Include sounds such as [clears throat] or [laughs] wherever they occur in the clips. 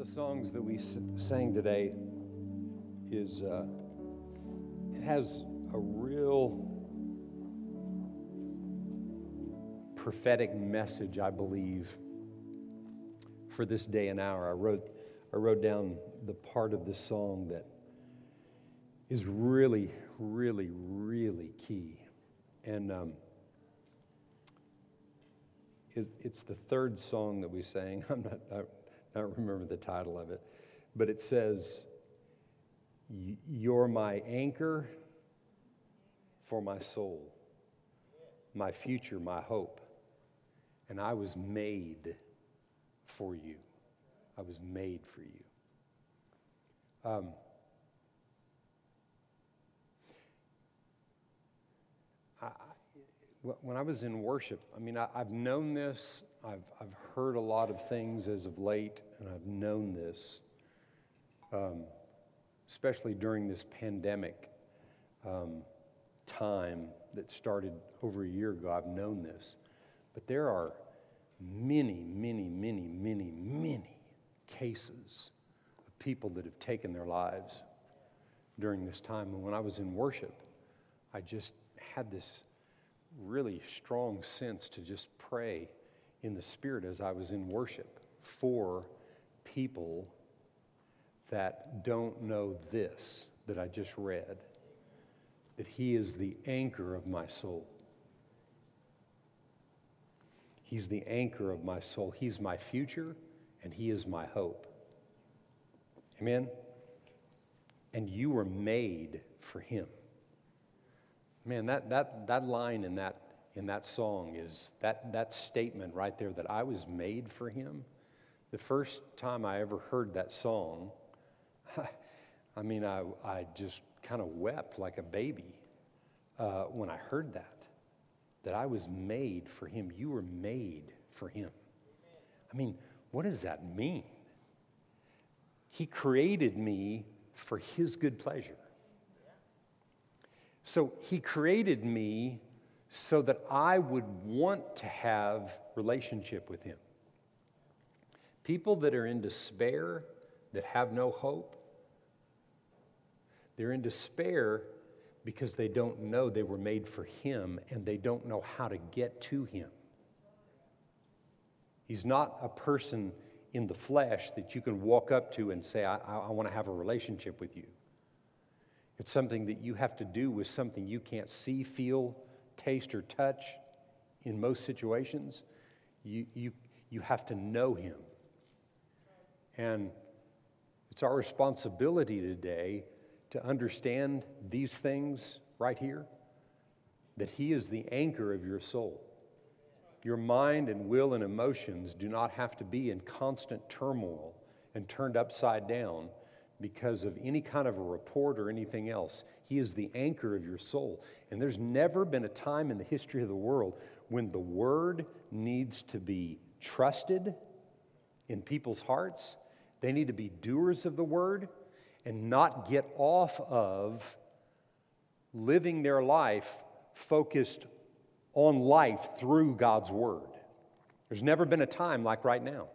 the songs that we sang today is uh, it has a real prophetic message, I believe, for this day and hour. I wrote I wrote down the part of this song that is really, really, really key, and. Um, it, it's the third song that we sang. [laughs] I'm not, don't remember the title of it, but it says, You're my anchor for my soul, my future, my hope. And I was made for you. I was made for you. Um, when I was in worship, I mean, I, have known this, I've, I've heard a lot of things as of late, and I've known this, um, especially during this pandemic um, time that started over a year ago. I've known this. But there are many, many, many, many, many cases of people that have taken their lives during this time. And when I was in worship, I just had this really strong sense to just pray in the Spirit as I was in worship for people that don't know this that I just read that He is the anchor of my soul. He's the anchor of my soul. He's my future and He is my hope. Amen? And you were made for Him. Man, that, that, that line in that, in that song is that, that statement right there that I was made for him. The first time I ever heard that song, [laughs] I mean, I, I just kind of wept like a baby uh, when I heard that, that I was made for him. You were made for him. I mean, what does that mean? He created me for his good pleasure. So he created me so that I would want to have relationship with him. People that are in despair, that have no hope, they're in despair because they don't know they were made for him and they don't know how to get to him. He's not a person in the flesh that you can walk up to and say, I, I, want to have a relationship with you. It's something that you have to do with something you can't see, feel, taste, or touch in most situations. You, you, you have to know Him. And it's our responsibility today to understand these things right here that He is the anchor of your soul. Your mind and will and emotions do not have to be in constant turmoil and turned upside down because of any kind of a report or anything else. He is the anchor of your soul. And there's never been a time in the history of the world when the word needs to be trusted in people's hearts. They need to be doers of the word and not get off of living their life focused on life through God's word. There's never been a time like right now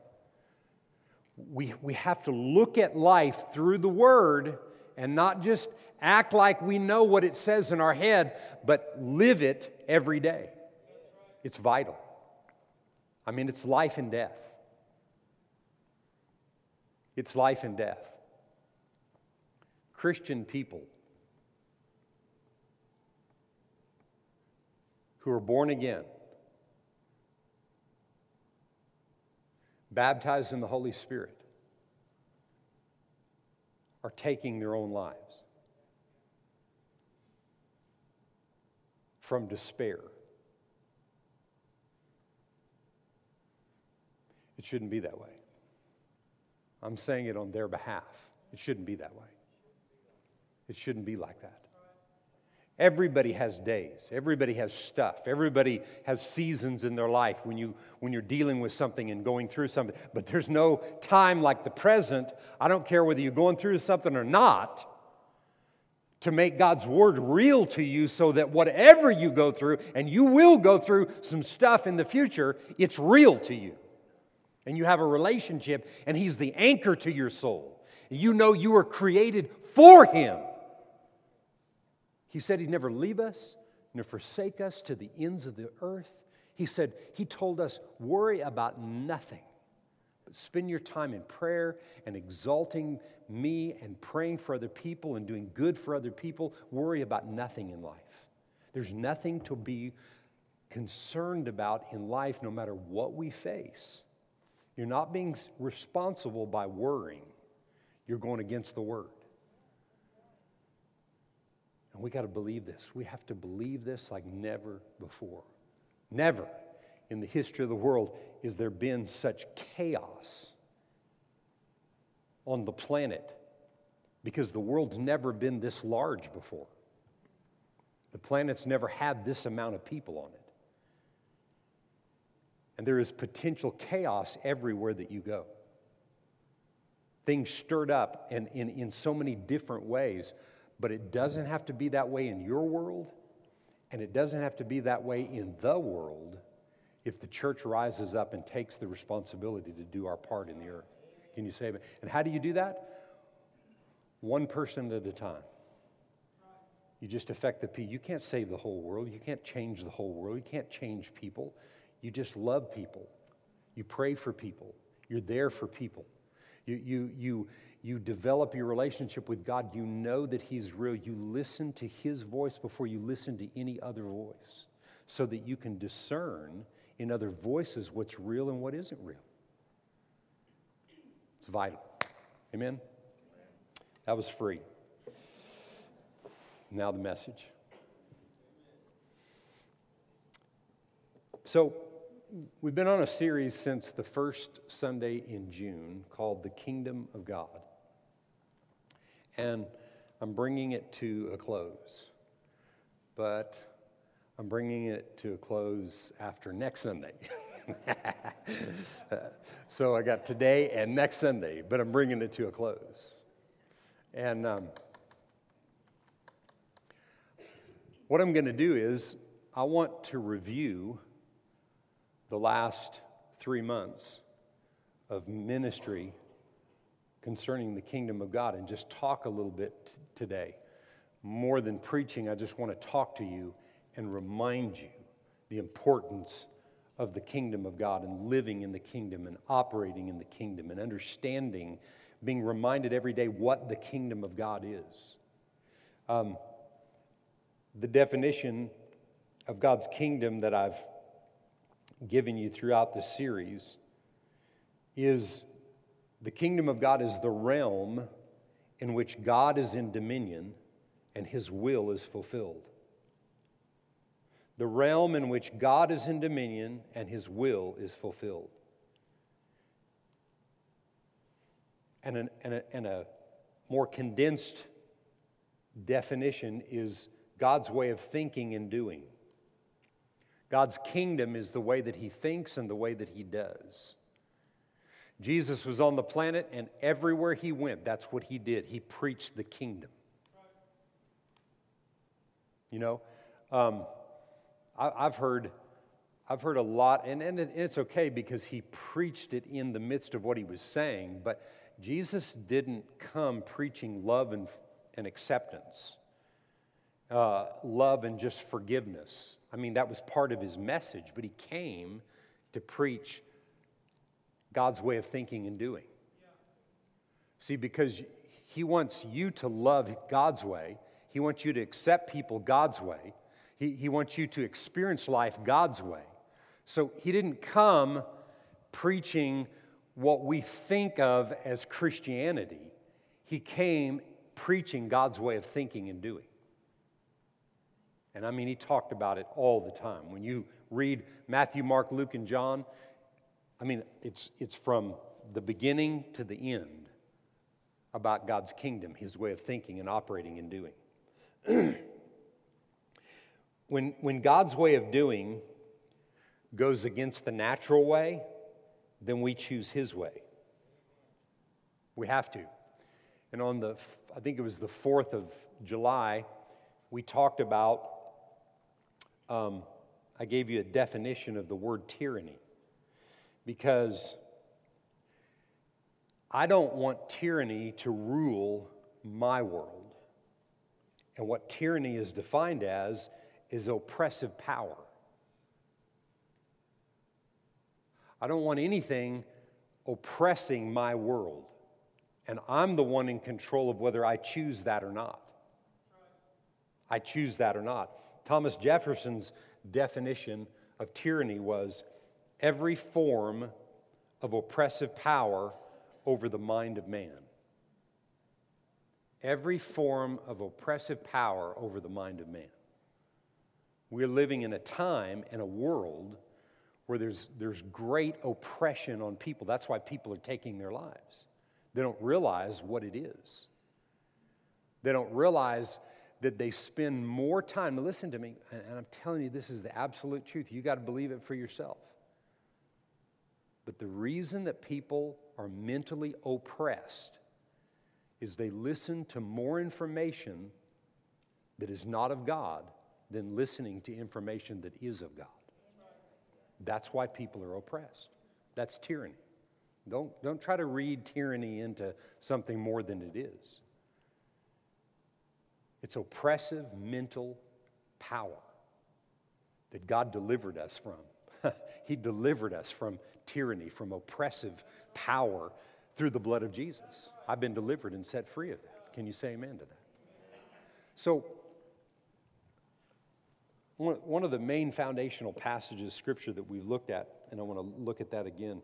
we, we have to look at life through the Word and not just act like we know what it says in our head, but live it every day. It's vital. I mean, it's life and death. It's life and death. Christian people who are born again baptized in the Holy Spirit, are taking their own lives from despair. It shouldn't be that way. I'm saying it on their behalf. It shouldn't be that way. It shouldn't be like that. Everybody has days. Everybody has stuff. Everybody has seasons in their life when, you, when you're dealing with something and going through something. But there's no time like the present. I don't care whether you're going through something or not to make God's word real to you so that whatever you go through, and you will go through some stuff in the future, it's real to you. And you have a relationship, and He's the anchor to your soul. You know you were created for Him. He said He'd never leave us, nor forsake us to the ends of the earth. He said, He told us, worry about nothing, but spend your time in prayer and exalting me and praying for other people and doing good for other people. Worry about nothing in life. There's nothing to be concerned about in life, no matter what we face. You're not being responsible by worrying, you're going against the word. And we got to believe this. We have to believe this like never before. Never in the history of the world is there been such chaos on the planet because the world's never been this large before. The planet's never had this amount of people on it. And there is potential chaos everywhere that you go. Things stirred up in, in, in so many different ways, but it doesn't have to be that way in your world, and it doesn't have to be that way in the world if the church rises up and takes the responsibility to do our part in the earth. Can you say it? And how do you do that? One person at a time. You just affect the people. You can't save the whole world. You can't change the whole world. You can't change people. You just love people. You pray for people. You're there for people. You, you, you, you develop your relationship with God. You know that He's real. You listen to His voice before you listen to any other voice so that you can discern in other voices what's real and what isn't real. It's vital. Amen? That was free. Now, the message. So, we've been on a series since the first Sunday in June called The Kingdom of God. And I'm bringing it to a close. But I'm bringing it to a close after next Sunday. [laughs] so I got today and next Sunday, but I'm bringing it to a close. And um, what I'm going to do is, I want to review the last three months of ministry concerning the kingdom of God and just talk a little bit t- today. More than preaching, I just want to talk to you and remind you the importance of the kingdom of God and living in the kingdom and operating in the kingdom and understanding, being reminded every day what the kingdom of God is. Um, the definition of God's kingdom that I've given you throughout the series is the kingdom of God is the realm in which God is in dominion and his will is fulfilled the realm in which God is in dominion and his will is fulfilled. And, an, and, a, and a more condensed definition is God's way of thinking and doing. God's kingdom is the way that he thinks and the way that he does. Jesus was on the planet, and everywhere he went, that's what he did. He preached the kingdom. You know, um, I, have heard, I've heard a lot, and, and it's okay because he preached it in the midst of what he was saying, but Jesus didn't come preaching love and, and acceptance, uh, love and just forgiveness. I mean, that was part of his message, but he came to preach God's way of thinking and doing. See, because he wants you to love God's way, he wants you to accept people God's way. He, he wants you to experience life God's way. So he didn't come preaching what we think of as Christianity, he came preaching God's way of thinking and doing. And I mean, he talked about it all the time. When you read Matthew, Mark, Luke, and John, I mean, it's, it's from the beginning to the end about God's kingdom, his way of thinking and operating and doing. [clears throat] When, when God's way of doing goes against the natural way, then we choose His way. We have to. And on the, I think it was the 4th of July, we talked about, um, I gave you a definition of the word tyranny. Because I don't want tyranny to rule my world. And what tyranny is defined as is oppressive power. I don't want anything oppressing my world. And I'm the one in control of whether I choose that or not. I choose that or not. Thomas Jefferson's definition of tyranny was every form of oppressive power over the mind of man. Every form of oppressive power over the mind of man. We're living in a time and a world where there's, there's great oppression on people. That's why people are taking their lives. They don't realize what it is. They don't realize that they spend more time. Listen to me, and I'm telling you, this is the absolute truth. You got to believe it for yourself. But the reason that people are mentally oppressed is they listen to more information that is not of God than listening to information that is of God. That's why people are oppressed. That's tyranny. Don't, don't try to read tyranny into something more than it is. It's oppressive mental power that God delivered us from. [laughs] he delivered us from tyranny, from oppressive power through the blood of Jesus. I've been delivered and set free of that. Can you say amen to that? So, one of the main foundational passages of scripture that we've looked at, and I want to look at that again,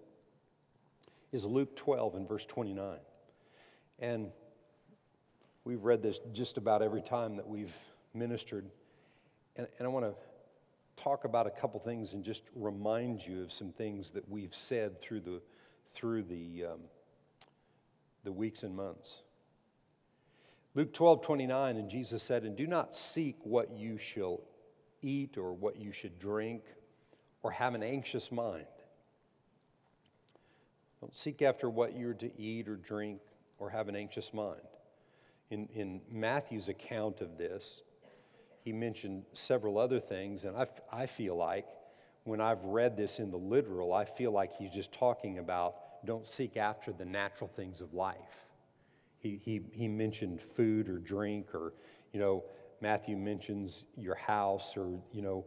is Luke 12 and verse 29. And we've read this just about every time that we've ministered. And, and I want to talk about a couple things and just remind you of some things that we've said through the, through the, um, the weeks and months. Luke 12, 29, and Jesus said, And do not seek what you shall eat or what you should drink or have an anxious mind. Don't seek after what you're to eat or drink or have an anxious mind. In, in Matthew's account of this, he mentioned several other things, and I, I feel like when I've read this in the literal, I feel like he's just talking about don't seek after the natural things of life. He, he, he mentioned food or drink or, you know, Matthew mentions your house or, you know,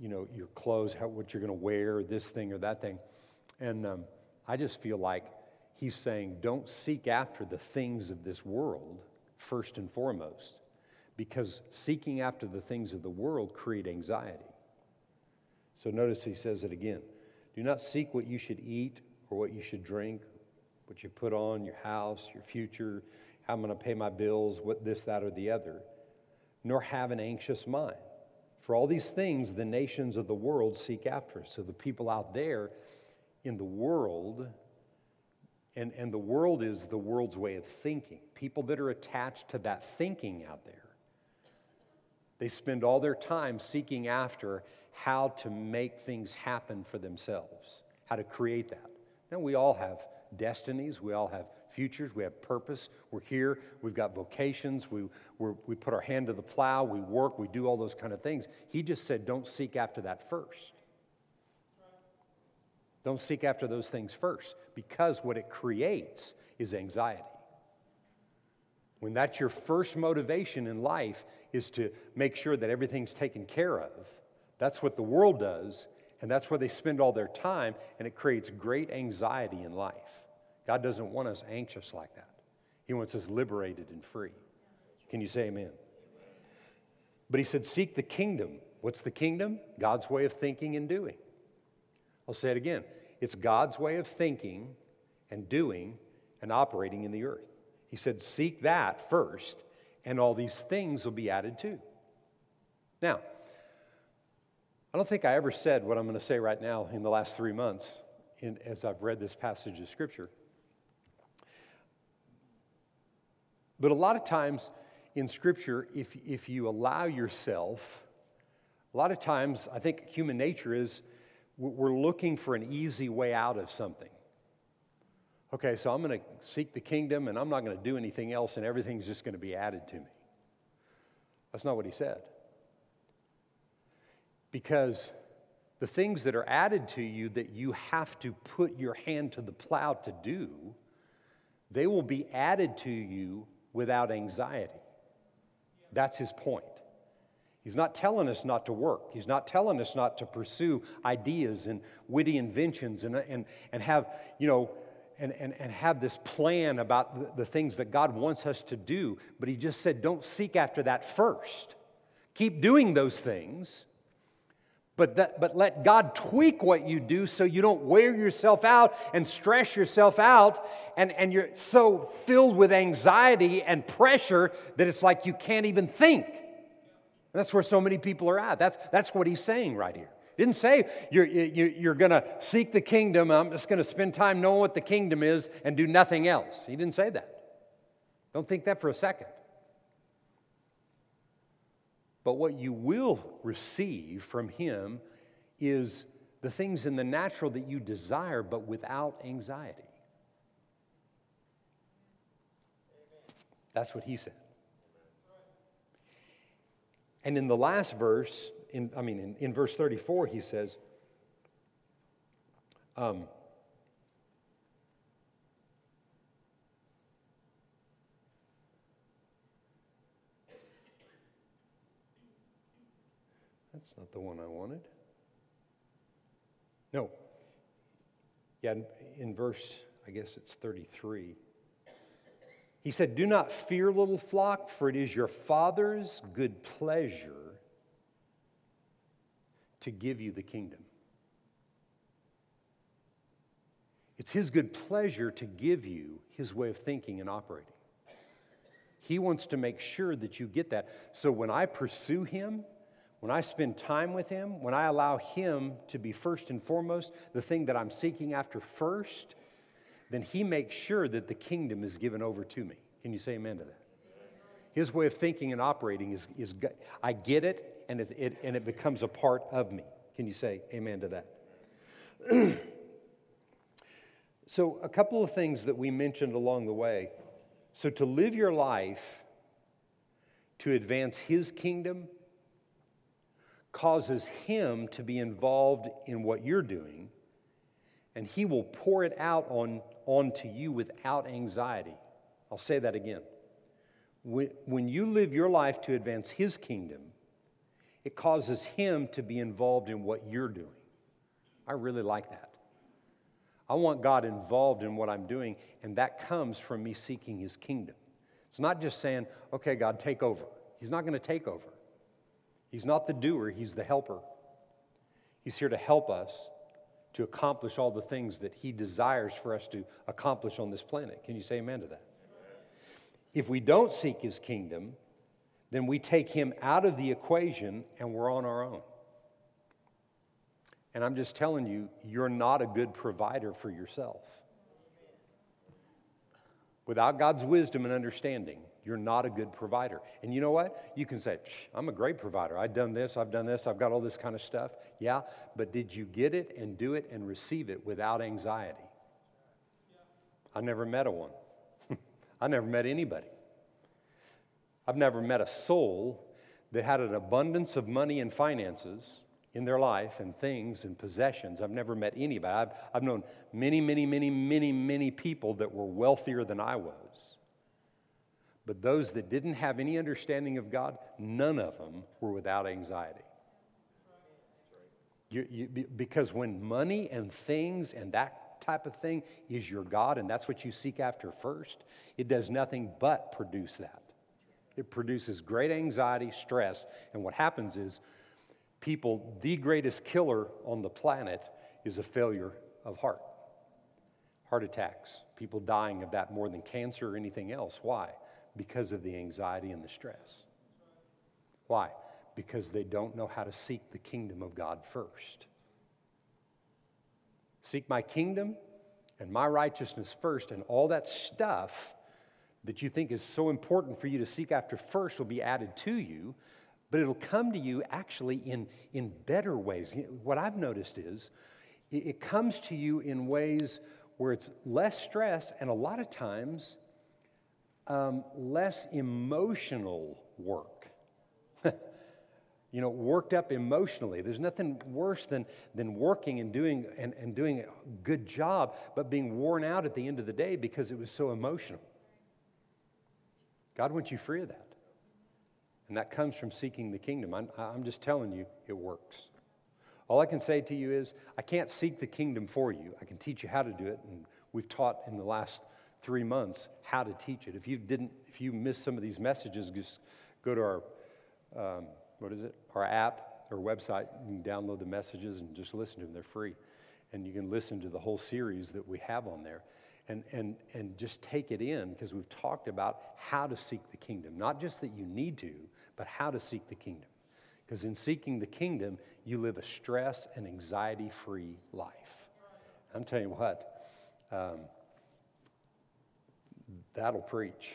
you know your clothes, how, what you're going to wear, this thing or that thing. And um, I just feel like he's saying, don't seek after the things of this world first and foremost, because seeking after the things of the world create anxiety. So notice he says it again. Do not seek what you should eat or what you should drink, what you put on, your house, your future, how I'm going to pay my bills, what this, that, or the other nor have an anxious mind. For all these things, the nations of the world seek after. So the people out there in the world, and, and the world is the world's way of thinking, people that are attached to that thinking out there, they spend all their time seeking after how to make things happen for themselves, how to create that. Now, we all have destinies, we all have futures, we have purpose. We're here, we've got vocations, we, we put our hand to the plow, we work, we do all those kind of things. He just said, don't seek after that first. Don't seek after those things first because what it creates is anxiety. When that's your first motivation in life is to make sure that everything's taken care of, that's what the world does, and that's where they spend all their time, and it creates great anxiety in life. God doesn't want us anxious like that. He wants us liberated and free. Can you say amen? But he said, Seek the kingdom. What's the kingdom? God's way of thinking and doing. I'll say it again it's God's way of thinking and doing and operating in the earth. He said, Seek that first, and all these things will be added to. Now, I don't think I ever said what I'm going to say right now in the last three months in, as I've read this passage of Scripture. But a lot of times in Scripture, if, if you allow yourself, a lot of times I think human nature is we're looking for an easy way out of something. Okay, so I'm going to seek the kingdom and I'm not going to do anything else and everything's just going to be added to me. That's not what he said. Because the things that are added to you that you have to put your hand to the plow to do, they will be added to you without anxiety. That's his point. He's not telling us not to work. He's not telling us not to pursue ideas and witty inventions and, and, and have, you know, and, and, and have this plan about the, the things that God wants us to do. But he just said, don't seek after that first. Keep doing those things, but, that, but let God tweak what you do so you don't wear yourself out and stress yourself out, and, and you're so filled with anxiety and pressure that it's like you can't even think. And that's where so many people are at. That's, that's what he's saying right here. He didn't say you're, you're going to seek the kingdom. I'm just going to spend time knowing what the kingdom is and do nothing else. He didn't say that. Don't think that for a second. But what you will receive from him is the things in the natural that you desire, but without anxiety. That's what he said. And in the last verse, in, I mean, in, in verse 34, he says, um, That's not the one I wanted. No. Yeah, in, in verse, I guess it's 33. He said, Do not fear, little flock, for it is your Father's good pleasure to give you the kingdom. It's His good pleasure to give you His way of thinking and operating. He wants to make sure that you get that. So when I pursue Him, when I spend time with Him, when I allow Him to be first and foremost, the thing that I'm seeking after first, then he makes sure that the kingdom is given over to me. Can you say amen to that? His way of thinking and operating is, is I get it and it, and it becomes a part of me. Can you say amen to that? [clears throat] so, a couple of things that we mentioned along the way. So, to live your life to advance His kingdom causes Him to be involved in what you're doing, and He will pour it out on onto you without anxiety. I'll say that again. When you live your life to advance His kingdom, it causes Him to be involved in what you're doing. I really like that. I want God involved in what I'm doing, and that comes from me seeking His kingdom. It's not just saying, okay, God, take over. He's not going to take over. He's not the doer, He's the helper. He's here to help us to accomplish all the things that He desires for us to accomplish on this planet. Can you say amen to that? If we don't seek His kingdom, then we take Him out of the equation and we're on our own. And I'm just telling you, you're not a good provider for yourself. Without God's wisdom and understanding, you're not a good provider. And you know what? You can say, I'm a great provider. I've done this, I've done this, I've got all this kind of stuff. Yeah, but did you get it and do it and receive it without anxiety? I never met a one. [laughs] I never met anybody. I've never met a soul that had an abundance of money and finances in their life and things and possessions. I've never met anybody. I've, I've known many, many, many, many, many people that were wealthier than I was. But those that didn't have any understanding of God, none of them were without anxiety. You, you, because when money and things and that type of thing is your God and that's what you seek after first, it does nothing but produce that. It produces great anxiety, stress, and what happens is people, the greatest killer on the planet is a failure of heart. Heart attacks, people dying of that more than cancer or anything else. Why? because of the anxiety and the stress. Why? Because they don't know how to seek the kingdom of God first. Seek my kingdom and my righteousness first, and all that stuff that you think is so important for you to seek after first will be added to you, but it'll come to you actually in, in better ways. What I've noticed is it comes to you in ways where it's less stress, and a lot of times um, less emotional work. [laughs] you know, worked up emotionally. There's nothing worse than, than working and doing, and, and doing a good job, but being worn out at the end of the day because it was so emotional. God wants you free of that. And that comes from seeking the kingdom. I'm, I'm just telling you, it works. All I can say to you is, I can't seek the kingdom for you. I can teach you how to do it, and we've taught in the last three months how to teach it. If you didn't, if you missed some of these messages, just go to our um, what is it? Our app or website. Can download the messages and just listen to them. They're free. And you can listen to the whole series that we have on there. And, and, and just take it in because we've talked about how to seek the kingdom. Not just that you need to, but how to seek the kingdom. Because in seeking the kingdom, you live a stress and anxiety free life. I'm telling you what, um, that'll preach.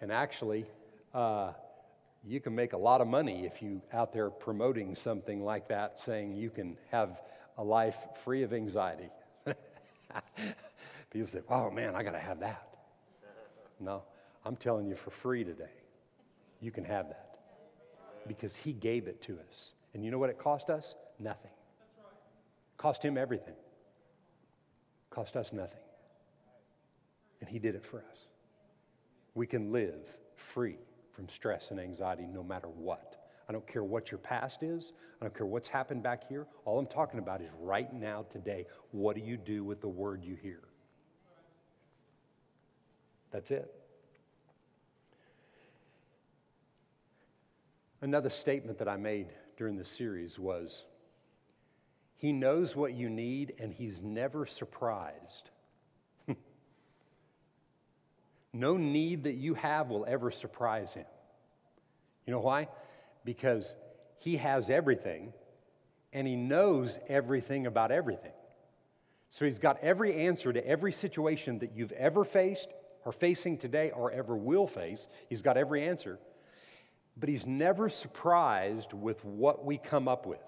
And actually, uh, you can make a lot of money if you out there promoting something like that, saying you can have a life free of anxiety. [laughs] People say, "Oh man, I got to have that." No, I'm telling you for free today. You can have that because He gave it to us, and you know what it cost us? Nothing. Cost Him everything. Cost us nothing, and He did it for us. We can live free from stress and anxiety no matter what. I don't care what your past is. I don't care what's happened back here. All I'm talking about is right now, today. What do you do with the word you hear? That's it. Another statement that I made during the series was He knows what you need and He's never surprised. [laughs] No need that you have will ever surprise him. You know why? Because he has everything and he knows everything about everything. So he's got every answer to every situation that you've ever faced or facing today or ever will face. He's got every answer. But he's never surprised with what we come up with.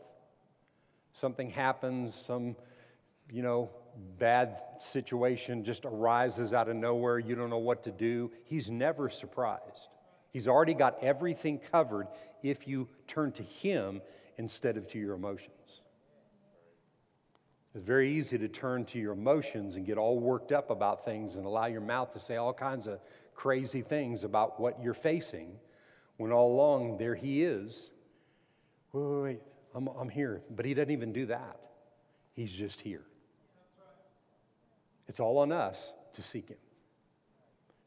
Something happens, some, you know, bad situation just arises out of nowhere, you don't know what to do, he's never surprised. He's already got everything covered if you turn to him instead of to your emotions. It's very easy to turn to your emotions and get all worked up about things and allow your mouth to say all kinds of crazy things about what you're facing when all along there he is. Wait, wait, wait, I'm, I'm here. But he doesn't even do that. He's just here. It's all on us to seek Him.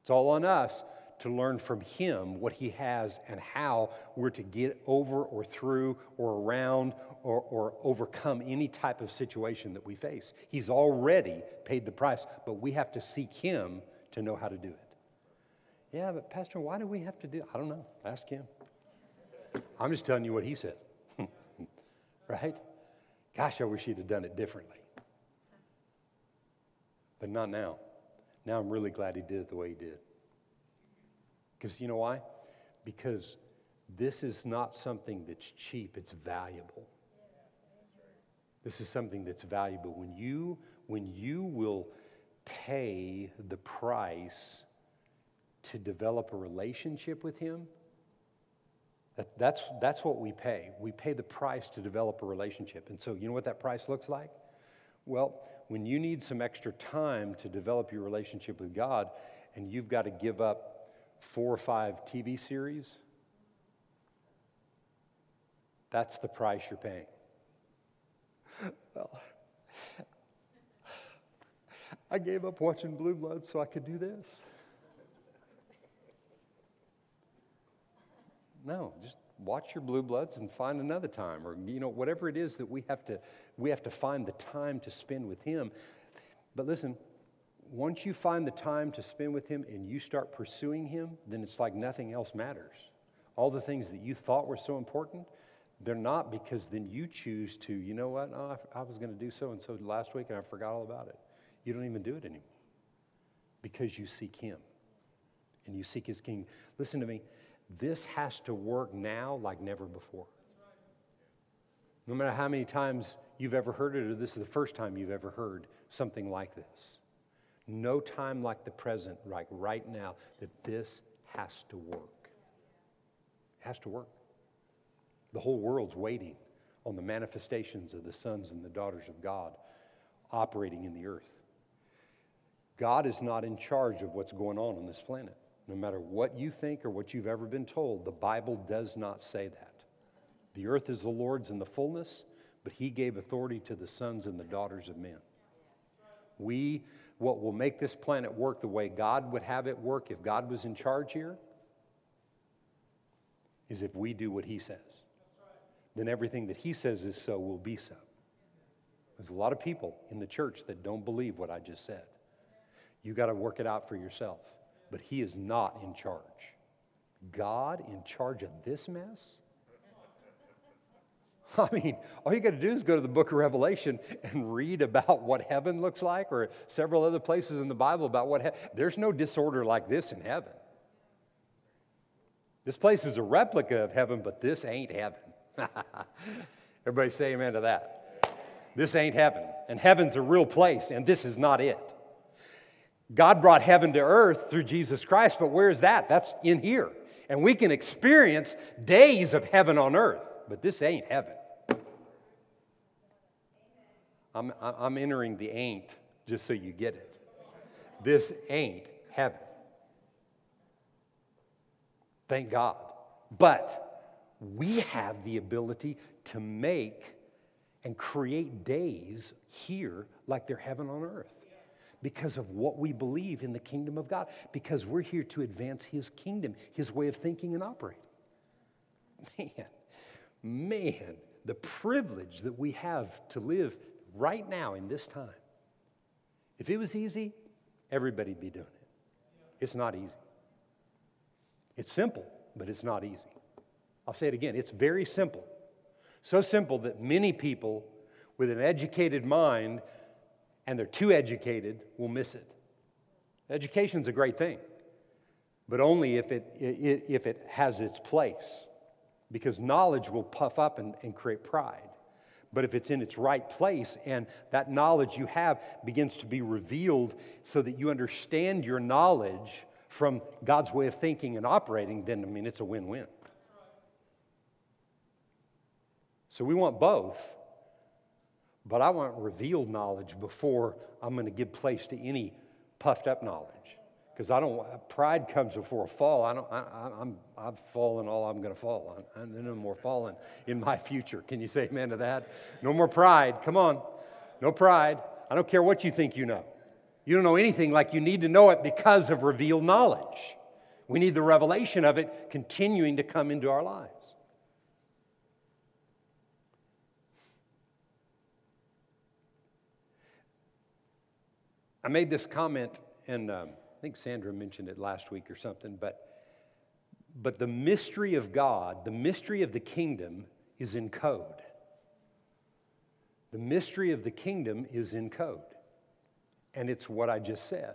It's all on us to learn from Him what He has and how we're to get over or through or around or, or overcome any type of situation that we face. He's already paid the price, but we have to seek Him to know how to do it. Yeah, but Pastor, why do we have to do? I don't know. Ask Him. I'm just telling you what He said. [laughs] right? Gosh, I wish He'd have done it differently but not now. Now I'm really glad he did it the way he did. Because you know why? Because this is not something that's cheap, it's valuable. This is something that's valuable. When you, when you will pay the price to develop a relationship with him, that, that's, that's what we pay. We pay the price to develop a relationship. And so, you know what that price looks like? Well, when you need some extra time to develop your relationship with God and you've got to give up four or five TV series, that's the price you're paying. Well, I gave up watching Blue Blood so I could do this. No, just watch your blue bloods and find another time or you know whatever it is that we have to we have to find the time to spend with him but listen once you find the time to spend with him and you start pursuing him then it's like nothing else matters. All the things that you thought were so important they're not because then you choose to you know what? Oh, I, I was going to do so and so last week and i forgot all about it. You don't even do it anymore because you seek him and you seek his king. Listen to me. This has to work now like never before. No matter how many times you've ever heard it, or this is the first time you've ever heard something like this. No time like the present, like right now, that this has to work. It has to work. The whole world's waiting on the manifestations of the sons and the daughters of God operating in the earth. God is not in charge of what's going on on this planet. No matter what you think or what you've ever been told, the Bible does not say that. The earth is the Lord's in the fullness, but He gave authority to the sons and the daughters of men. We, what will make this planet work the way God would have it work if God was in charge here, is if we do what He says. Then everything that He says is so will be so. There's a lot of people in the church that don't believe what I just said. You got to work it out for yourself. But He is not in charge. God in charge of this mess? [laughs] I mean, all you got to do is go to the book of Revelation and read about what heaven looks like, or several other places in the Bible about what he- there's no disorder like this in heaven. This place is a replica of heaven, but this ain't heaven. [laughs] Everybody say amen to that. This ain't heaven, and heaven's a real place, and this is not it. God brought heaven to earth through Jesus Christ, but where's that? That's in here. And we can experience days of heaven on earth, but this ain't heaven. I'm, I'm entering the ain't just so you get it. This ain't heaven. Thank God. But we have the ability to make and create days here like they're heaven on earth because of what we believe in the kingdom of God, because we're here to advance His kingdom, His way of thinking and operating. Man, man, the privilege that we have to live right now in this time. If it was easy, everybody'd be doing it. It's not easy. It's simple, but it's not easy. I'll say it again it's very simple. So simple that many people with an educated mind and they're too educated will miss it. Education's a great thing, but only if it, if it has its place, because knowledge will puff up and, and create pride. But if it's in its right place and that knowledge you have begins to be revealed so that you understand your knowledge from God's way of thinking and operating, then I mean, it's a win win. So we want both, but I want revealed knowledge before I'm going to give place to any puffed up knowledge. Because I don't, pride comes before a fall. I don't, I, I'm, I've fallen all I'm going to fall. I, I'm no more falling in my future. Can you say amen to that? No more pride. Come on. No pride. I don't care what you think you know. You don't know anything like you need to know it because of revealed knowledge. We need the revelation of it continuing to come into our lives. I made this comment, and um, I think Sandra mentioned it last week or something, but, but the mystery of God, the mystery of the kingdom, is in code. The mystery of the kingdom is in code. And it's what I just said.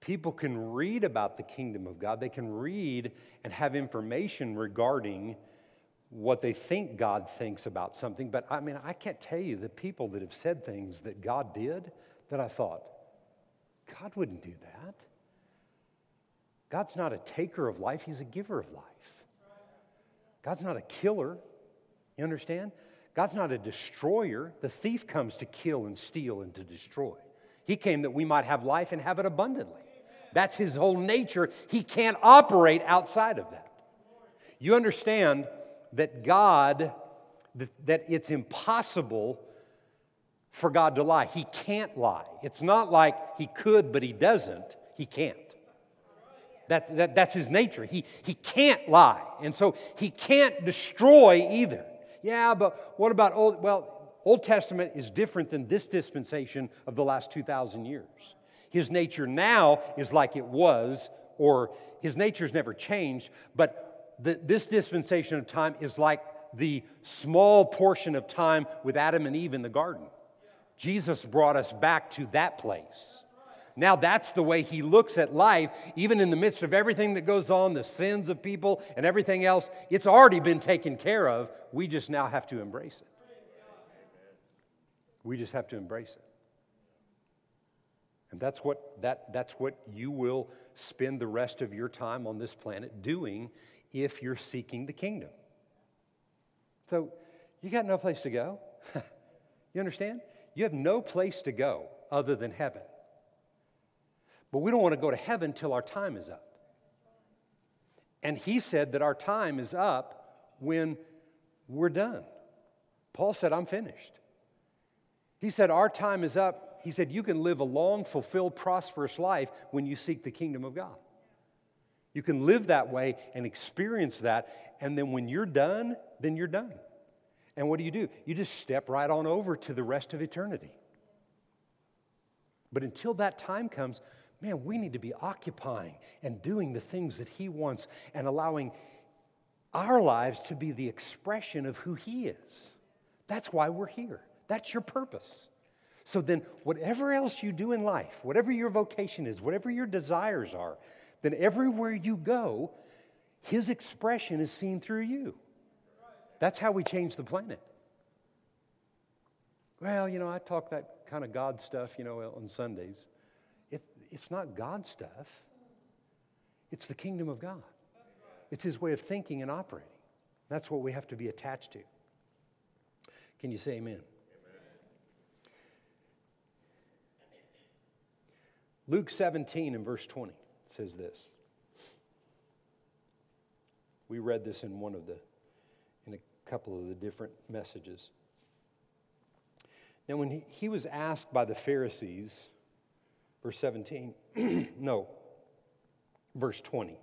People can read about the kingdom of God, they can read and have information regarding what they think God thinks about something. But I mean, I can't tell you the people that have said things that God did that I thought, God wouldn't do that. God's not a taker of life, He's a giver of life. God's not a killer. You understand? God's not a destroyer. The thief comes to kill and steal and to destroy. He came that we might have life and have it abundantly. That's his whole nature. He can't operate outside of that. You understand that God, that it's impossible for God to lie. He can't lie. It's not like he could, but he doesn't. He can't. That, that, that's his nature. He, he can't lie. And so he can't destroy either. Yeah, but what about Old? Well, Old Testament is different than this dispensation of the last 2,000 years. His nature now is like it was, or his nature's never changed, but the, this dispensation of time is like the small portion of time with Adam and Eve in the garden. Jesus brought us back to that place. Now that's the way he looks at life, even in the midst of everything that goes on, the sins of people and everything else. It's already been taken care of. We just now have to embrace it. We just have to embrace it. And that's what, that, that's what you will spend the rest of your time on this planet doing if you're seeking the kingdom. So you got no place to go. [laughs] you understand? You have no place to go other than heaven. But we don't want to go to heaven till our time is up. And he said that our time is up when we're done. Paul said, I'm finished. He said, Our time is up. He said, You can live a long, fulfilled, prosperous life when you seek the kingdom of God. You can live that way and experience that. And then when you're done, then you're done. And what do you do? You just step right on over to the rest of eternity. But until that time comes, man, we need to be occupying and doing the things that He wants and allowing our lives to be the expression of who He is. That's why we're here. That's your purpose. So then, whatever else you do in life, whatever your vocation is, whatever your desires are, then everywhere you go, His expression is seen through you. That's how we change the planet. Well, you know, I talk that kind of God stuff, you know, on Sundays. It, it's not God stuff, it's the kingdom of God. It's His way of thinking and operating. That's what we have to be attached to. Can you say amen? amen? Luke 17 and verse 20 says this. We read this in one of the, couple of the different messages. Now, when he, he was asked by the Pharisees, verse 17, [clears throat] no, verse 20,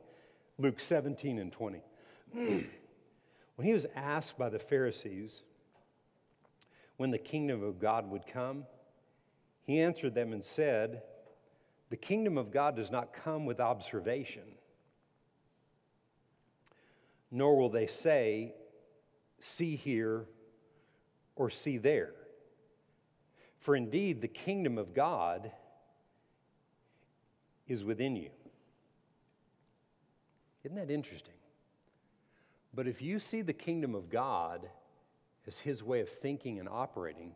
Luke 17 and 20. [clears throat] when he was asked by the Pharisees when the kingdom of God would come, he answered them and said, The kingdom of God does not come with observation, nor will they say, See here or see there. For indeed, the kingdom of God is within you. Isn't that interesting? But if you see the kingdom of God as his way of thinking and operating,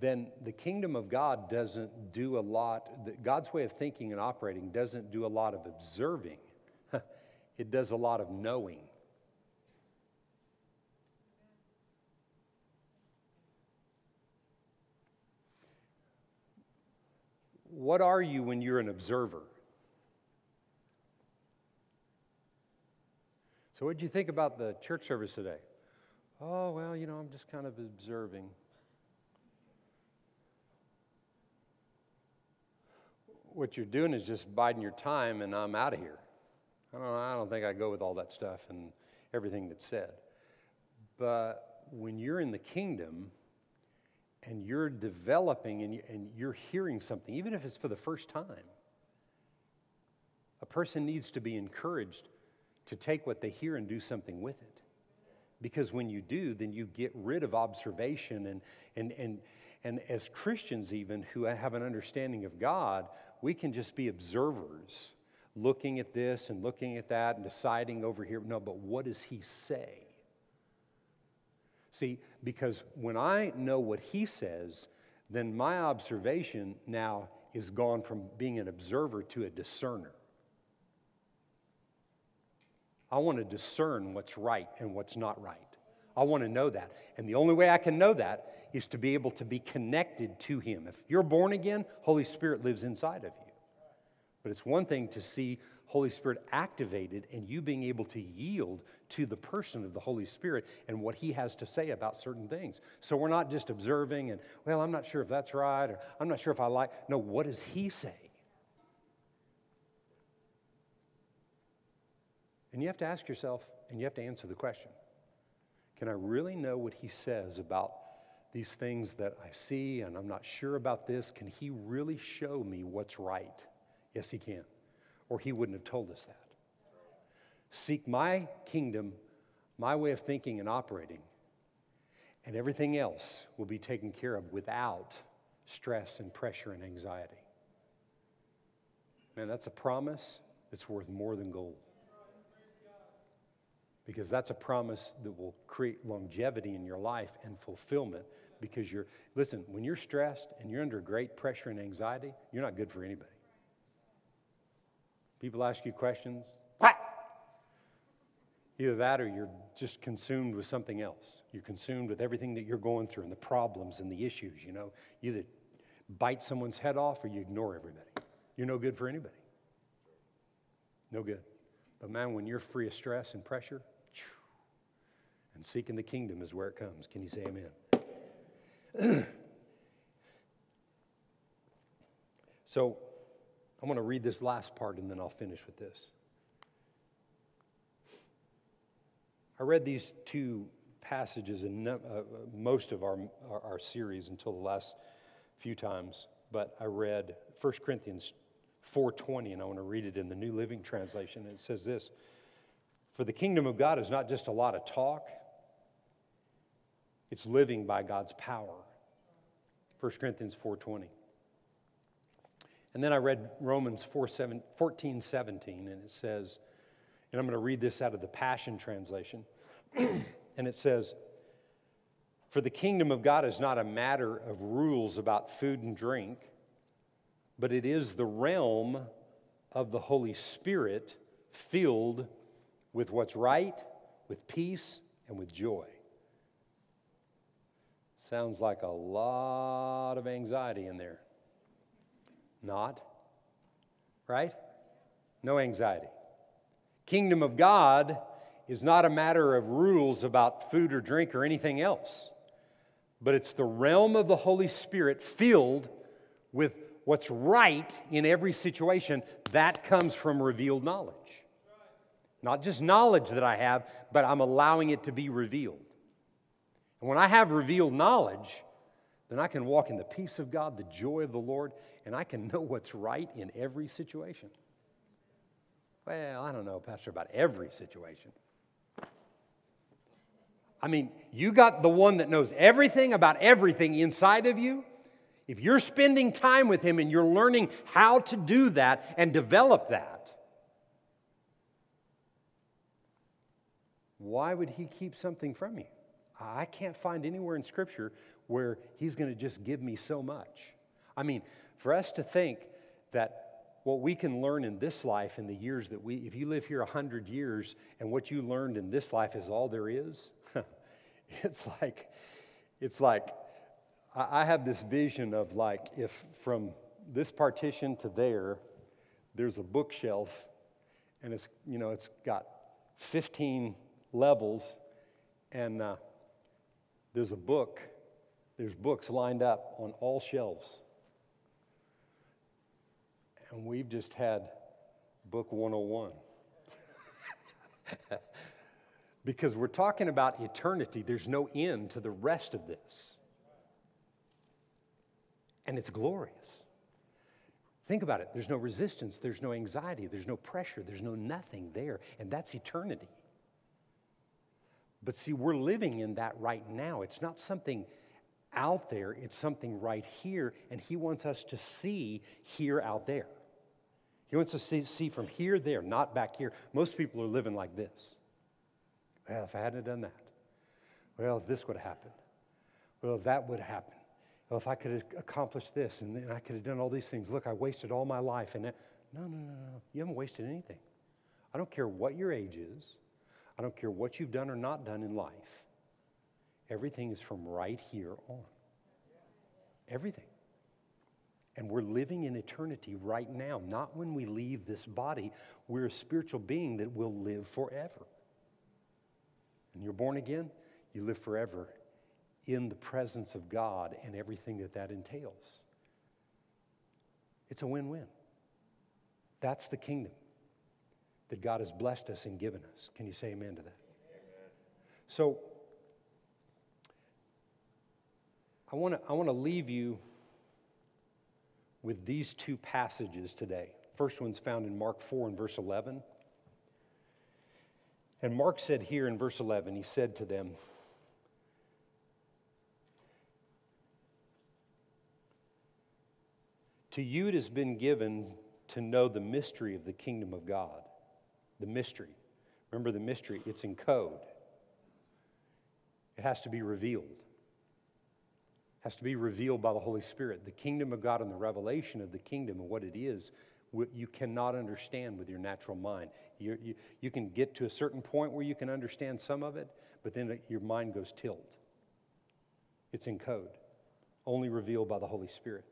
then the kingdom of God doesn't do a lot, God's way of thinking and operating doesn't do a lot of observing, [laughs] it does a lot of knowing. What are you when you're an observer? So, what did you think about the church service today? Oh, well, you know, I'm just kind of observing. What you're doing is just biding your time, and I'm out of here. I don't, I don't think I go with all that stuff and everything that's said. But when you're in the kingdom, and you're developing and, and you're hearing something, even if it's for the first time, a person needs to be encouraged to take what they hear and do something with it. Because when you do, then you get rid of observation. And, and, and, and as Christians, even who have an understanding of God, we can just be observers, looking at this and looking at that and deciding over here. No, but what does He say? See, because when I know what he says, then my observation now is gone from being an observer to a discerner. I want to discern what's right and what's not right. I want to know that. And the only way I can know that is to be able to be connected to Him. If you're born again, Holy Spirit lives inside of you. But it's one thing to see Holy Spirit activated and you being able to yield to the person of the Holy Spirit and what He has to say about certain things. So we're not just observing and, well, I'm not sure if that's right or I'm not sure if I like. No, what does He say? And you have to ask yourself and you have to answer the question Can I really know what He says about these things that I see and I'm not sure about this? Can He really show me what's right? Yes, He can or he wouldn't have told us that. Seek my kingdom, my way of thinking and operating, and everything else will be taken care of without stress and pressure and anxiety. Man, that's a promise that's worth more than gold. Because that's a promise that will create longevity in your life and fulfillment. Because you're, listen, when you're stressed and you're under great pressure and anxiety, you're not good for anybody. People ask you questions. What? Either that or you're just consumed with something else. You're consumed with everything that you're going through and the problems and the issues, you know. You either bite someone's head off or you ignore everybody. You're no good for anybody. No good. But man, when you're free of stress and pressure, and seeking the kingdom is where it comes. Can you say amen? [clears throat] so I'm going to read this last part and then I'll finish with this. I read these two passages in uh, most of our, our, our series until the last few times, but I read 1 Corinthians 4:20 and I want to read it in the New Living Translation. It says this, "For the kingdom of God is not just a lot of talk, it's living by God's power." 1 Corinthians 4:20. And then I read Romans 4, 7, 14, 17, and it says, and I'm going to read this out of the Passion Translation. [clears throat] and it says, For the kingdom of God is not a matter of rules about food and drink, but it is the realm of the Holy Spirit filled with what's right, with peace, and with joy. Sounds like a lot of anxiety in there. Not, right? No anxiety. Kingdom of God is not a matter of rules about food or drink or anything else, but it's the realm of the Holy Spirit filled with what's right in every situation. That comes from revealed knowledge. Not just knowledge that I have, but I'm allowing it to be revealed. And when I have revealed knowledge, then I can walk in the peace of God, the joy of the Lord, and I can [laughs] know what's right in every situation. Well, I don't know, Pastor, about every situation. I mean, you got the one that knows everything about everything inside of you. If you're spending time with him and you're learning how to do that and develop that, why would he keep something from you? I can't find anywhere in Scripture where he's going to just give me so much. I mean, for us to think that what we can learn in this life in the years that we, if you live here 100 years and what you learned in this life is all there is, [laughs] it's like, it's like, I have this vision of like if from this partition to there, there's a bookshelf and it's, you know, it's got 15 levels and uh, there's a book, there's books lined up on all shelves. And we've just had book 101. [laughs] because we're talking about eternity. There's no end to the rest of this. And it's glorious. Think about it. There's no resistance, there's no anxiety, there's no pressure, there's no nothing there. And that's eternity. But see, we're living in that right now. It's not something out there, it's something right here. And He wants us to see here out there. He wants to see from here there, not back here. Most people are living like this. Well, if I hadn't done that, well, if this would have happened, well, if that would have happened, well, if I could have accomplished this and then I could have done all these things, look, I wasted all my life. And that. no, no, no, no. You haven't wasted anything. I don't care what your age is, I don't care what you've done or not done in life. Everything is from right here on. Everything. And we're living in eternity right now, not when we leave this body. We're a spiritual being that will live forever and you're born again, you live forever in the presence of God and everything that that entails. It's a win win. That's the kingdom that God has blessed us and given us. Can you say amen to that? Amen. So, I want to I want to leave you with these two passages today. First one's found in Mark 4 and verse 11. And Mark said here in verse 11, he said to them, To you it has been given to know the mystery of the kingdom of God. The mystery. Remember the mystery, it's in code. It has to be revealed. Has to be revealed by the Holy Spirit. The kingdom of God and the revelation of the kingdom and what it is you cannot understand with your natural mind. You, you, you can get to a certain point where you can understand some of it, but then your mind goes tilt. It's in code, only revealed by the Holy Spirit.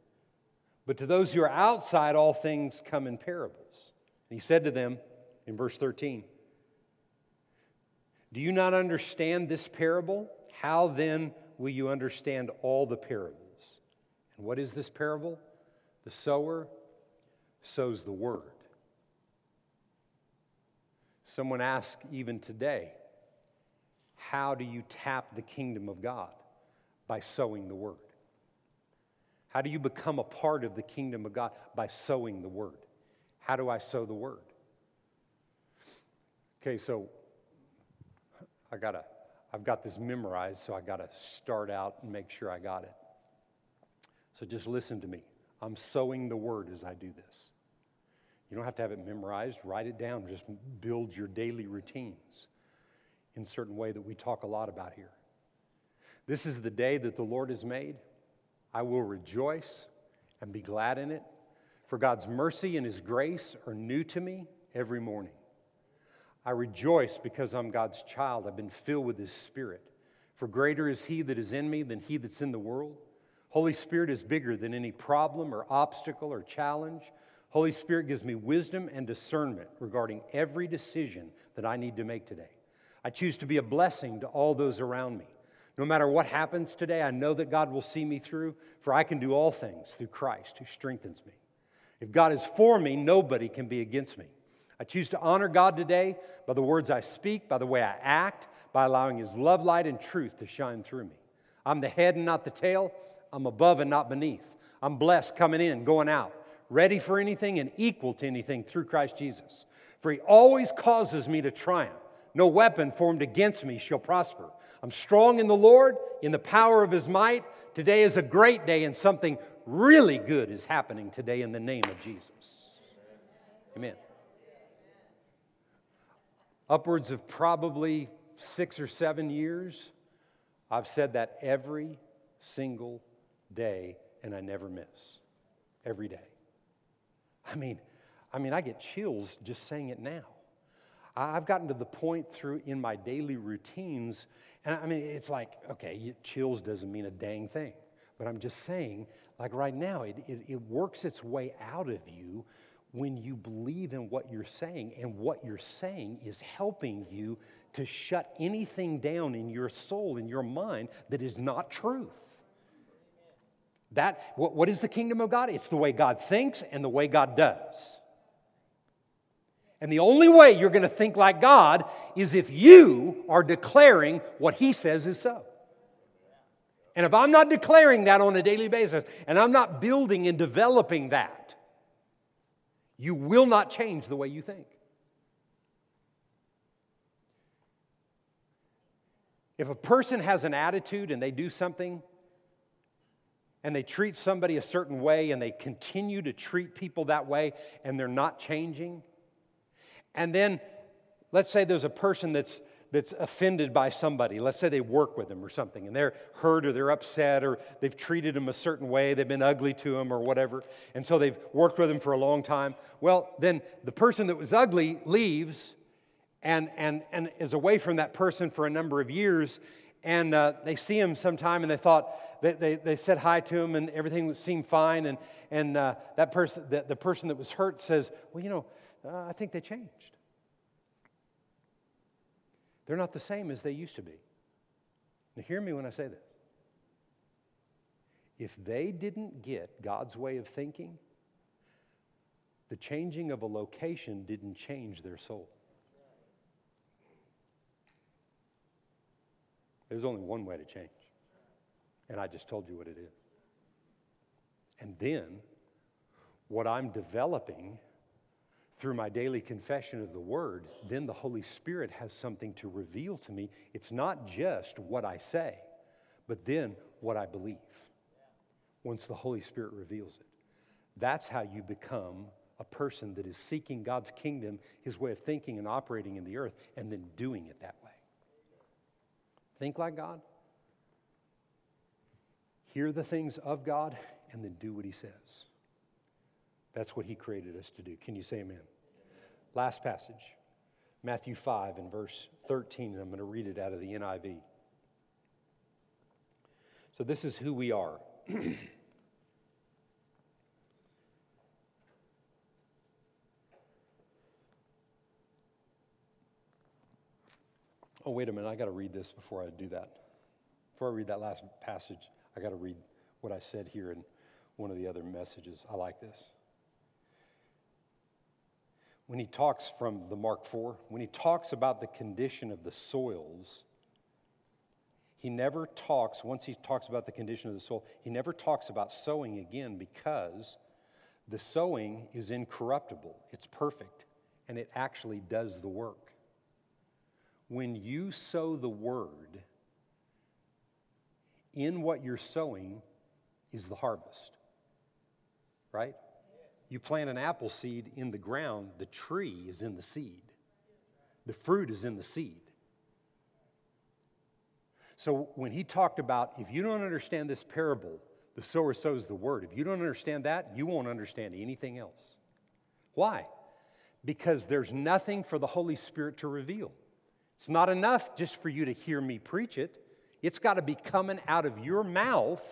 But to those who are outside, all things come in parables. And he said to them in verse 13, Do you not understand this parable? How then will you understand all the parables? And what is this parable? The sower sows the word. Someone asked even today, How do you tap the kingdom of God? By sowing the word. How do you become a part of the kingdom of God? By sowing the word. How do I sow the word? Okay, so I gotta, I've got this memorized, so I gotta start out and make sure I got it. So just listen to me. I'm sowing the word as I do this. You don't have to have it memorized, write it down, just build your daily routines in a certain way that we talk a lot about here. This is the day that the Lord has made. I will rejoice and be glad in it, for God's mercy and His grace are new to me every morning. I rejoice because I'm God's child. I've been filled with His Spirit. For greater is He that is in me than He that's in the world. Holy Spirit is bigger than any problem or obstacle or challenge. Holy Spirit gives me wisdom and discernment regarding every decision that I need to make today. I choose to be a blessing to all those around me. No matter what happens today, I know that God will see me through, for I can do all things through Christ who strengthens me. If God is for me, nobody can be against me. I choose to honor God today by the words I speak, by the way I act, by allowing His love, light, and truth to shine through me. I'm the head and not the tail. I'm above and not beneath. I'm blessed coming in, going out, ready for anything and equal to anything through Christ Jesus. For he always causes me to triumph. No weapon formed against me shall prosper. I'm strong in the Lord, in the power of his might. Today is a great day, and something really good is happening today in the name of Jesus. Amen. Upwards of probably six or seven years, I've said that every single day, and I never miss. Every day. I mean, I mean, I get chills just saying it now. I've gotten to the point through in my daily routines, and I mean, it's like, okay, chills doesn't mean a dang thing. But I'm just saying, like right now, it, it, it works its way out of you when you believe in what you're saying, and what you're saying is helping you to shut anything down in your soul, in your mind, that is not truth. That, what, what is the kingdom of God? It's the way God thinks and the way God does. And the only way you're going to think like God is if you are declaring what He says is so. And if I'm not declaring that on a daily basis and I'm not building and developing that, you will not change the way you think. If a person has an attitude and they do something and they treat somebody a certain way and they continue to treat people that way and they're not changing. And then let's say there's a person that's that's offended by somebody. Let's say they work with them or something, and they're hurt or they're upset or they've treated them a certain way, they've been ugly to them or whatever, and so they've worked with them for a long time. Well, then the person that was ugly leaves and, and, and is away from that person for a number of years, and uh, they see him sometime and they thought they, they, they, said hi to him and everything seemed fine and, and uh, that person the, the person that was hurt says well you know uh, i think they changed they're not the same as they used to be now hear me when i say this if they didn't get god's way of thinking the changing of a location didn't change their soul There's only one way to change. And I just told you what it is. And then, what I'm developing through my daily confession of the Word, then the Holy Spirit has something to reveal to me. It's not just what I say, but then what I believe once the Holy Spirit reveals it. That's how you become a person that is seeking God's kingdom, His way of thinking and operating in the earth, and then doing it that way. Think like God, hear the things of God, and then do what He says. That's what he created us to do. Can you say amen? Last passage, Matthew 5 and verse 13. and I'm going to read it out of the NIV. So, this is who we are. [clears throat] oh, wait a minute. I got to read this before I do that. Before I read that last passage, I got to read what I said here in one of the other messages. I like this. When he talks from the Mark 4, when he talks about the condition of the soils, he never talks, once he talks about the condition of the soil, he never talks about sowing again because the sowing is incorruptible, it's perfect, and it actually does the work. When you sow the word, in what you're sowing is the harvest, right? You plant an apple seed in the ground, the tree is in the seed, the fruit is in the seed. So when he talked about if you don't understand this parable, the sower sows the word, if you don't understand that, you won't understand anything else. Why? Because there's nothing for the Holy Spirit to reveal. It's not enough just for you to hear me preach it. It's got to be coming out of your mouth.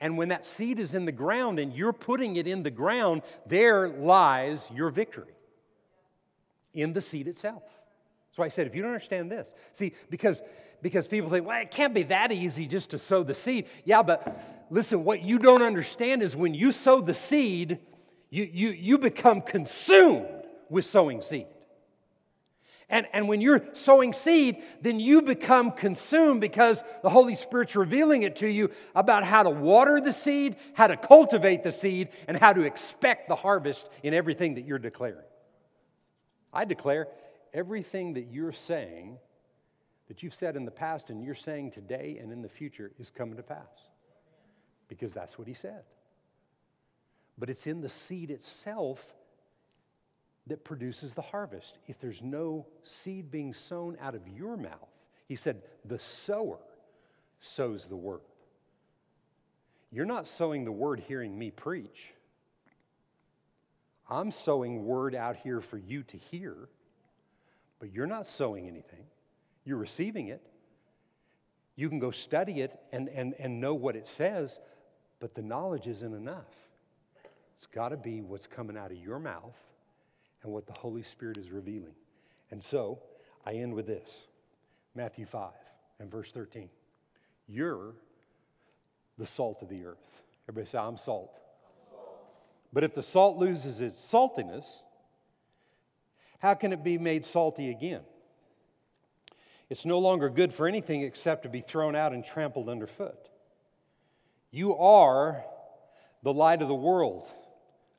And when that seed is in the ground and you're putting it in the ground, there lies your victory in the seed itself. So I said, if you don't understand this, see, because, because people think, well, it can't be that easy just to sow the seed. Yeah, but listen, what you don't understand is when you sow the seed, you, you, you become consumed with sowing seed. And, and when you're sowing seed, then you become consumed because the Holy Spirit's revealing it to you about how to water the seed, how to cultivate the seed, and how to expect the harvest in everything that you're declaring. I declare everything that you're saying, that you've said in the past and you're saying today and in the future, is coming to pass. Because that's what He said. But it's in the seed itself that produces the harvest. If there's no seed being sown out of your mouth, he said, the sower sows the word. You're not sowing the word hearing me preach. I'm sowing word out here for you to hear, but you're not sowing anything. You're receiving it. You can go study it and, and, and know what it says, but the knowledge isn't enough. It's got to be what's coming out of your mouth and what the Holy Spirit is revealing. And so I end with this Matthew 5 and verse 13. You're the salt of the earth. Everybody say, I'm salt. But if the salt loses its saltiness, how can it be made salty again? It's no longer good for anything except to be thrown out and trampled underfoot. You are the light of the world.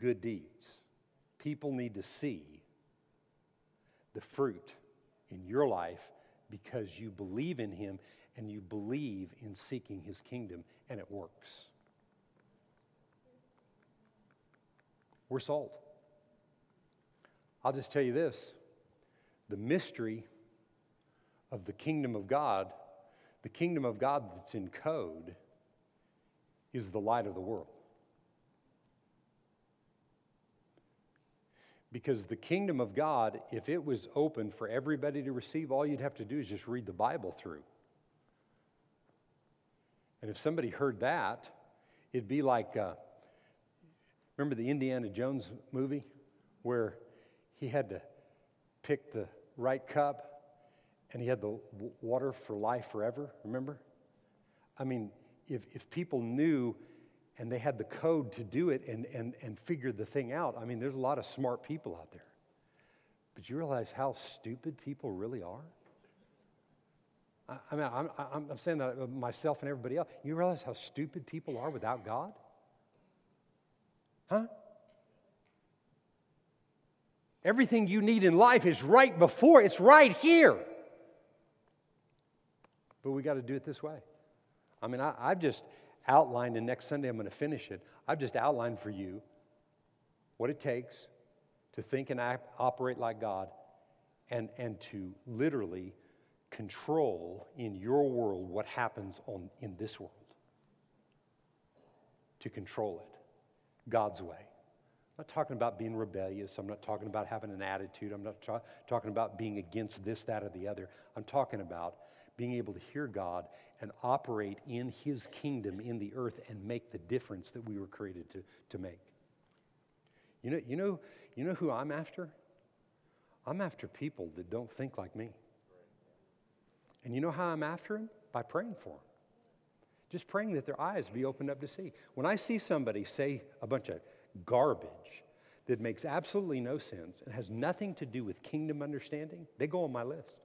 good deeds. People need to see the fruit in your life because you believe in Him and you believe in seeking His kingdom, and it works. We're salt. I'll just tell you this the mystery of the kingdom of God, the kingdom of God that's in code, is the light of the world. Because the kingdom of God, if it was open for everybody to receive, all you'd have to do is just read the Bible through. And if somebody heard that, it'd be like uh, remember the Indiana Jones movie where he had to pick the right cup and he had the water for life forever, remember? I mean, if, if people knew and they had the code to do it and, and, and figured the thing out. I mean, there's a lot of smart people out there. But you realize how stupid people really are? I, I mean, I'm, I'm, saying that myself and everybody else. You realize how stupid people are without God? Huh? Everything you need in life is right before, it's right here. But we got to do it this way. I mean, I, have just outlined, and next Sunday I'm going to finish it. I've just outlined for you what it takes to think and act, operate like God and, and to literally control in your world what happens on, in this world. To control it God's way. I'm not talking about being rebellious. I'm not talking about having an attitude. I'm not tra- talking about being against this, that, or the other. I'm talking about being able to hear God and operate in His kingdom in the earth and make the difference that we were created to, to make. You know, you, know, you know who I'm after? I'm after people that don't think like me. And you know how I'm after them? By praying for them. Just praying that their eyes be opened up to see. When I see somebody say a bunch of garbage that makes absolutely no sense and has nothing to do with kingdom understanding, they go on my list.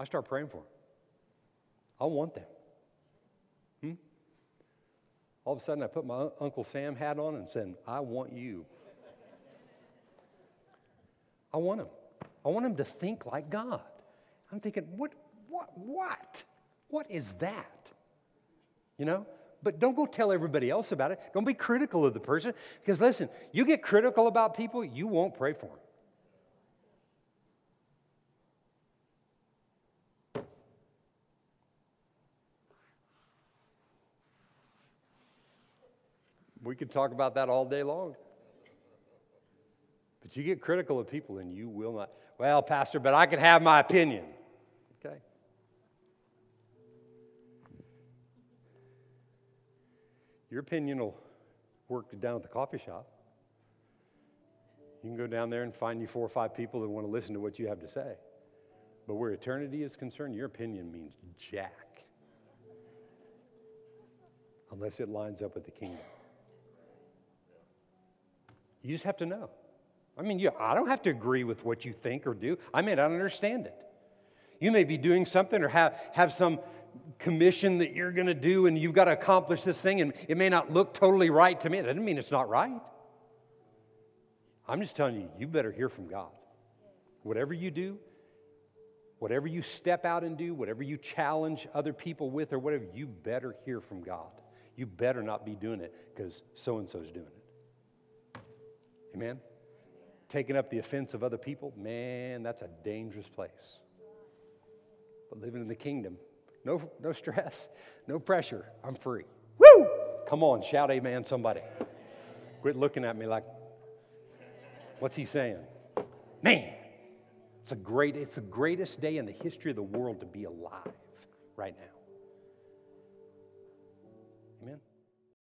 I start praying for them. I want them. Hmm? All of a sudden, I put my Uncle Sam hat on and said, I want you. I want him. I want him to think like God. I'm thinking, what, what, what? What is that? You know? But don't go tell everybody else about it. Don't be critical of the person. Because listen, you get critical about people, you won't pray for them. We could talk about that all day long. But you get critical of people and you will not. Well, Pastor, but I can have my opinion. Okay. Your opinion will work down at the coffee shop. You can go down there and find you four or five people that want to listen to what you have to say. But where eternity is concerned, your opinion means jack. Unless it lines up with the kingdom. You just have to know. I mean, you, I don't have to agree with what you think or do. I may not understand it. You may be doing something or have, have some commission that you're going to do and you've got to accomplish this thing and it may not look totally right to me. It doesn't mean it's not right. I'm just telling you, you better hear from God. Whatever you do, whatever you step out and do, whatever you challenge other people with or whatever, you better hear from God. You better not be doing it because so and so's doing it. Amen? Taking up the offense of other people, man, that's a dangerous place. But living in the kingdom, no, no stress, no pressure. I'm free. Woo! Come on, shout amen, somebody. Quit looking at me like, what's he saying? Man, it's a great, it's the greatest day in the history of the world to be alive right now.